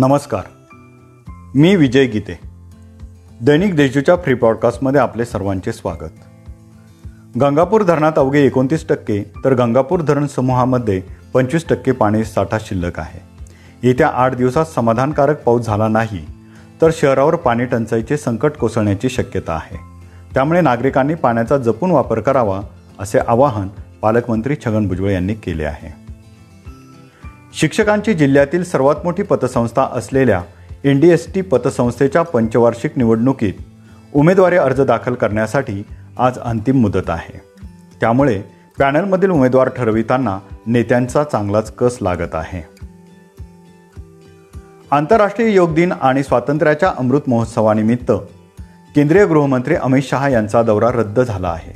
नमस्कार. मी विजय गीते. दैनिक देशूच्या फ्री पॉडकास्टमध्ये आपले सर्वांचे स्वागत. गंगापूर धरणात अवघे एकोणतीस टक्के तर गंगापूर धरण समूहामध्ये पंचवीस टक्के पाणी साठा शिल्लक आहे. येत्या आठ दिवसात समाधानकारक पाऊस झाला नाही तर शहरावर पाणी टंचाईचे संकट कोसळण्याची शक्यता आहे. त्यामुळे नागरिकांनी पाण्याचा जपून वापर करावा असे आवाहन पालकमंत्री छगन भुजबळ यांनी केले आहे. शिक्षकांची जिल्ह्यातील सर्वात मोठी पतसंस्था असलेल्या एन डी एस टी पतसंस्थेच्या पंचवार्षिक निवडणुकीत उमेदवारी अर्ज दाखल करण्यासाठी आज अंतिम मुदत आहे. त्यामुळे पॅनलमधील उमेदवार ठरविताना नेत्यांचा चांगलाच कस लागत आहे. आंतरराष्ट्रीय योग दिन आणि स्वातंत्र्याच्या अमृत महोत्सवानिमित्त केंद्रीय गृहमंत्री अमित शहा यांचा दौरा रद्द झाला आहे.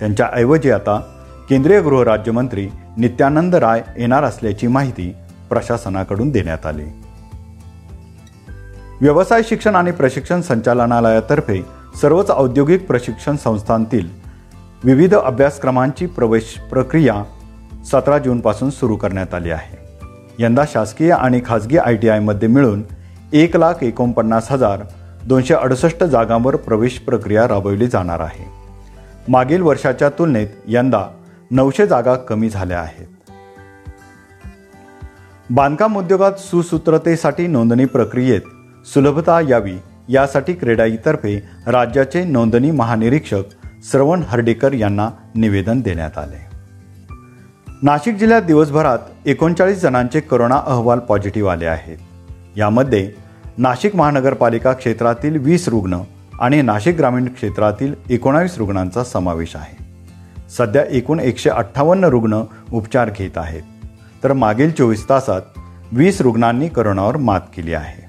त्यांच्याऐवजी आता केंद्रीय गृहराज्यमंत्री नित्यानंद राय येणार असल्याची माहिती प्रशासनाकडून देण्यात आली. व्यवसाय शिक्षण आणि प्रशिक्षण संचालनालयातर्फे सर्वच औद्योगिक प्रशिक्षण संस्थांतील विविध अभ्यासक्रमांची प्रवेश प्रक्रिया सतरा जूनपासून सुरू करण्यात आली आहे. यंदा शासकीय आणि खाजगी आय टी आयमध्ये मिळून एक लाख एकोणपन्नास हजार दोनशे अडुसष्ट जागांवर प्रवेश प्रक्रिया राबवली जाणार आहे. मागील वर्षाच्या तुलनेत यंदा नऊशे जागा कमी झाल्या आहेत. बांधकाम उद्योगात सुसूत्रतेसाठी नोंदणी प्रक्रियेत सुलभता यावी यासाठी क्रेडाईतर्फे राज्याचे नोंदणी महानिरीक्षक श्रवण हर्डेकर यांना निवेदन देण्यात आले. नाशिक जिल्ह्यात दिवसभरात एकोणचाळीस जणांचे करोना अहवाल पॉझिटिव्ह आले आहेत. यामध्ये नाशिक महानगरपालिका क्षेत्रातील वीस रुग्ण आणि नाशिक ग्रामीण क्षेत्रातील एकोणावीस रुग्णांचा समावेश आहे. सध्या एकूण एकशे अठ्ठावन्न रुग्ण उपचार घेत आहेत. तर मागील चोवीस तासात वीस रुग्णांनी करोनावर मात केली आहे.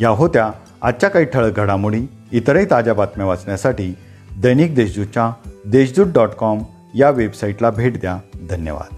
या होत्या आजच्या काही ठळक घडामोडी. इतरही ताज्या बातम्या वाचण्यासाठी दैनिक देशदूतच्या देशदूत डॉट कॉम या वेबसाईटला भेट द्या. धन्यवाद.